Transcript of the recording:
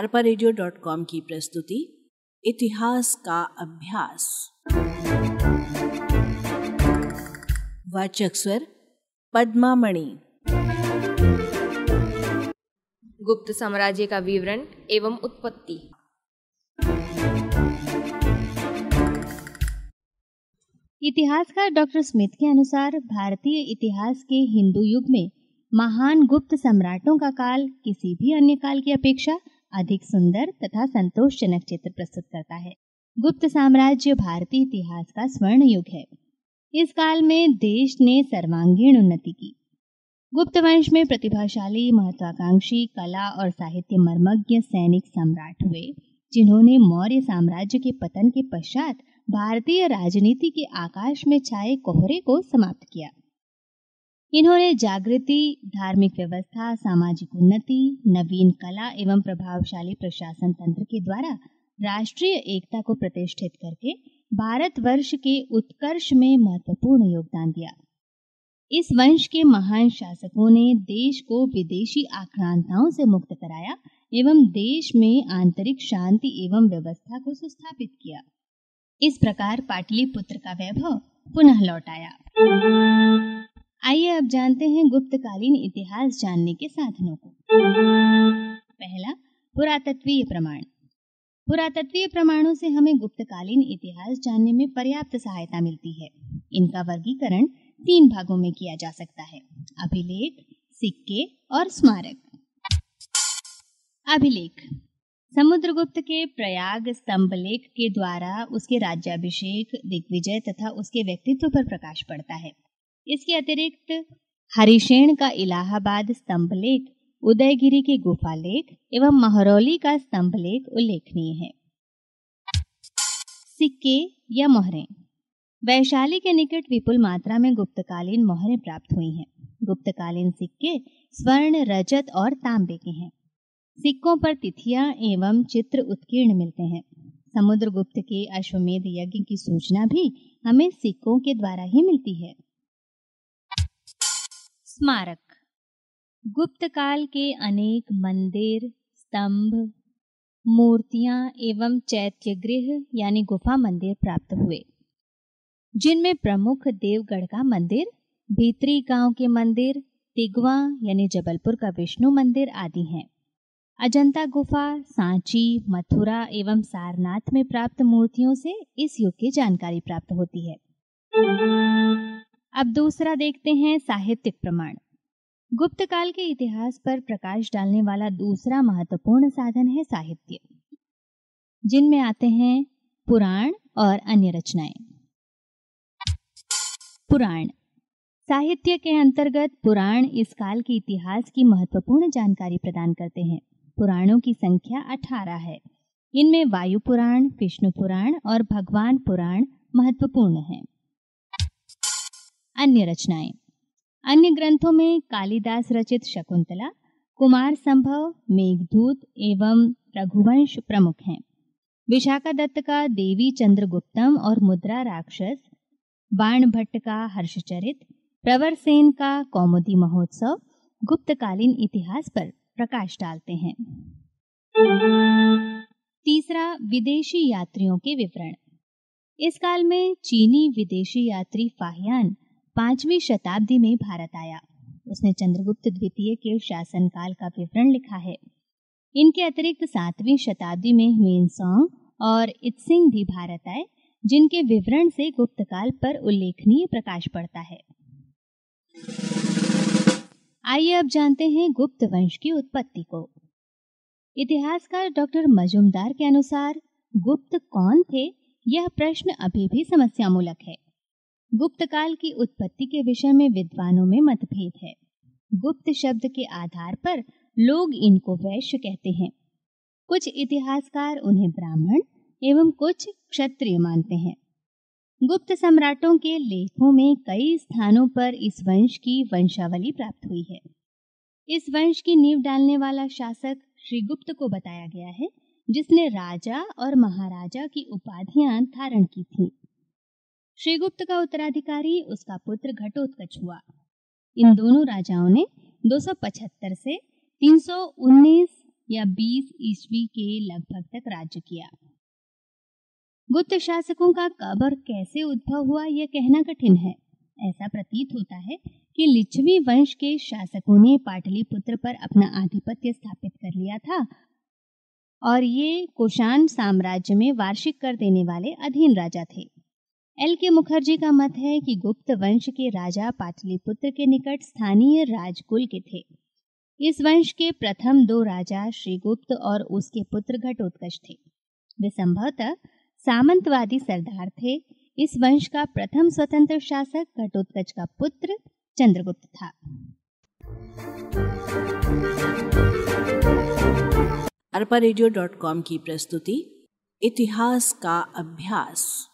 अरपा की प्रस्तुति इतिहास का अभ्यास। वाचक स्वर पद्मामणि। गुप्त साम्राज्य का विवरण एवं उत्पत्ति। इतिहासकार डॉक्टर स्मिथ के अनुसार भारतीय इतिहास के हिंदू युग में महान गुप्त सम्राटों का काल किसी भी अन्य काल की अपेक्षा अधिक सुंदर तथा संतोषजनक चित्र प्रस्तुत करता है। गुप्त साम्राज्य भारतीय इतिहास का स्वर्ण युग है। इस काल में देश ने सर्वांगीण उन्नति की। गुप्त वंश में प्रतिभाशाली, महत्वाकांक्षी, कला और साहित्य मर्मज्ञ सैनिक सम्राट हुए, जिन्होंने मौर्य साम्राज्य के पतन के पश्चात भारतीय राजनीति के आकाश में छाए कोहरे को समाप्त किया। इन्होंने जागृति, धार्मिक व्यवस्था, सामाजिक उन्नति, नवीन कला एवं प्रभावशाली प्रशासन तंत्र के द्वारा राष्ट्रीय एकता को प्रतिष्ठित करके भारतवर्ष के उत्कर्ष में महत्वपूर्ण योगदान दिया। इस वंश के महान शासकों ने देश को विदेशी आक्रांताओं से मुक्त कराया एवं देश में आंतरिक शांति एवं व्यवस्था को सुस्थापित किया। इस प्रकार पाटलिपुत्र का वैभव पुनः लौट आया। आइए अब जानते हैं गुप्तकालीन इतिहास जानने के साधनों को। पहला, पुरातत्वीय प्रमाण। पुरातत्वीय प्रमाणों से हमें गुप्तकालीन इतिहास जानने में पर्याप्त सहायता मिलती है। इनका वर्गीकरण तीन भागों में किया जा सकता है। अभिलेख, सिक्के और स्मारक। अभिलेख। समुद्रगुप्त के प्रयाग स्तंभलेख के द्वारा उसके राज्याभिषेक, दिग्विजय तथा उसके व्यक्तित्व पर प्रकाश पड़ता है। इसके अतिरिक्त हरिशेण का इलाहाबाद स्तंभ लेख, उदयगिरी के गुफा लेख एवं महरौली का स्तंभ लेख उल्लेखनीय है। सिक्के या मोहरें। वैशाली के निकट विपुल मात्रा में गुप्तकालीन मोहरें प्राप्त हुई हैं। गुप्तकालीन सिक्के स्वर्ण, रजत और तांबे के हैं। सिक्कों पर तिथियाँ एवं चित्र उत्कीर्ण मिलते हैं। समुद्रगुप्त के अश्वमेध यज्ञ की सूचना भी हमें सिक्कों के द्वारा ही मिलती है। स्मारक। गुप्त काल के अनेक मंदिर, स्तंभ, मूर्तियाँ एवं चैत्य गृह यानी गुफा मंदिर प्राप्त हुए। जिनमें प्रमुख देवगढ़ का मंदिर, भीतरी गाँव के मंदिर, तिगवा यानी जबलपुर का विष्णु मंदिर आदि हैं। अजंता गुफा, सांची, मथुरा एवं सारनाथ में प्राप्त मूर्तियों से इस युग की जानकारी प्राप्त होती है। अब दूसरा देखते हैं साहित्यिक प्रमाण। गुप्त काल के इतिहास पर प्रकाश डालने वाला दूसरा महत्वपूर्ण साधन है साहित्य, जिनमें आते हैं पुराण और अन्य रचनाएँ। पुराण। साहित्य के अंतर्गत पुराण इस काल के इतिहास की महत्वपूर्ण जानकारी प्रदान करते हैं। पुराणों की संख्या अठारह है। इनमें वायु पुराण, विष्णु पुराण और भगवान पुराण महत्वपूर्ण हैं। अन्य रचनाएँ। अन्य ग्रंथों में कालिदास रचित शकुंतला, कुमार संभव, मेघदूत एवं रघुवंश प्रमुख हैं। विशाखा दत्त का देवी चंद्रगुप्तम और मुद्रा राक्षस बाण भट्ट का हर्षचरित, प्रवर सेन का कौमुदी महोत्सव गुप्तकालीन इतिहास पर प्रकाश डालते हैं। तीसरा, विदेशी यात्रियों के विवरण। इस काल में चीनी विदेशी यात्री फाहियान पांचवी शताब्दी में भारत आया। उसने चंद्रगुप्त द्वितीय के शासनकाल का विवरण लिखा है। इनके अतिरिक्त सातवीं शताब्दी में हुएनसोंग और इत्सिंग भी भारत आए, जिनके विवरण से गुप्त काल पर उल्लेखनीय प्रकाश पड़ता है। आइए अब जानते हैं गुप्त वंश की उत्पत्ति को। इतिहासकार डॉक्टर मजुमदार के अनुसार, गुप्त कौन थे, यह प्रश्न अभी भी समस्यामूलक है। गुप्त काल की उत्पत्ति के विषय में विद्वानों में मतभेद है। गुप्त शब्द के आधार पर लोग इनको वैश्य कहते हैं। कुछ इतिहासकार उन्हें ब्राह्मण एवं कुछ क्षत्रिय मानते हैं। गुप्त सम्राटों के लेखों में कई स्थानों पर इस वंश की वंशावली प्राप्त हुई है। इस वंश की नींव डालने वाला शासक श्रीगुप्त को बताया गया है, जिसने राजा और महाराजा की उपाधियाँ धारण की थी। श्रीगुप्त का उत्तराधिकारी उसका पुत्र घटोत्कच हुआ। इन दोनों राजाओं ने 275 से 319 या 20 ईस्वी के लगभग तक राज्य किया। गुप्त शासकों का कब और कैसे उद्भव हुआ यह कहना कठिन है। ऐसा प्रतीत होता है कि लिच्छवी वंश के शासकों ने पाटलिपुत्र पर अपना आधिपत्य स्थापित कर लिया था और ये कुषाण साम्राज्य में वार्षिक कर देने वाले अधीन राजा थे। एल के मुखर्जी का मत है कि गुप्त वंश के राजा पाटलिपुत्र के निकट स्थानीय राजकुल के थे। इस वंश के प्रथम दो राजा श्रीगुप्त और उसके पुत्र घटोत्कच थे। वे संभवतः सामंतवादी सरदार थे। इस वंश का प्रथम स्वतंत्र शासक घटोत्कच का पुत्र चंद्रगुप्त था। अरपा की प्रस्तुति, इतिहास का अभ्यास।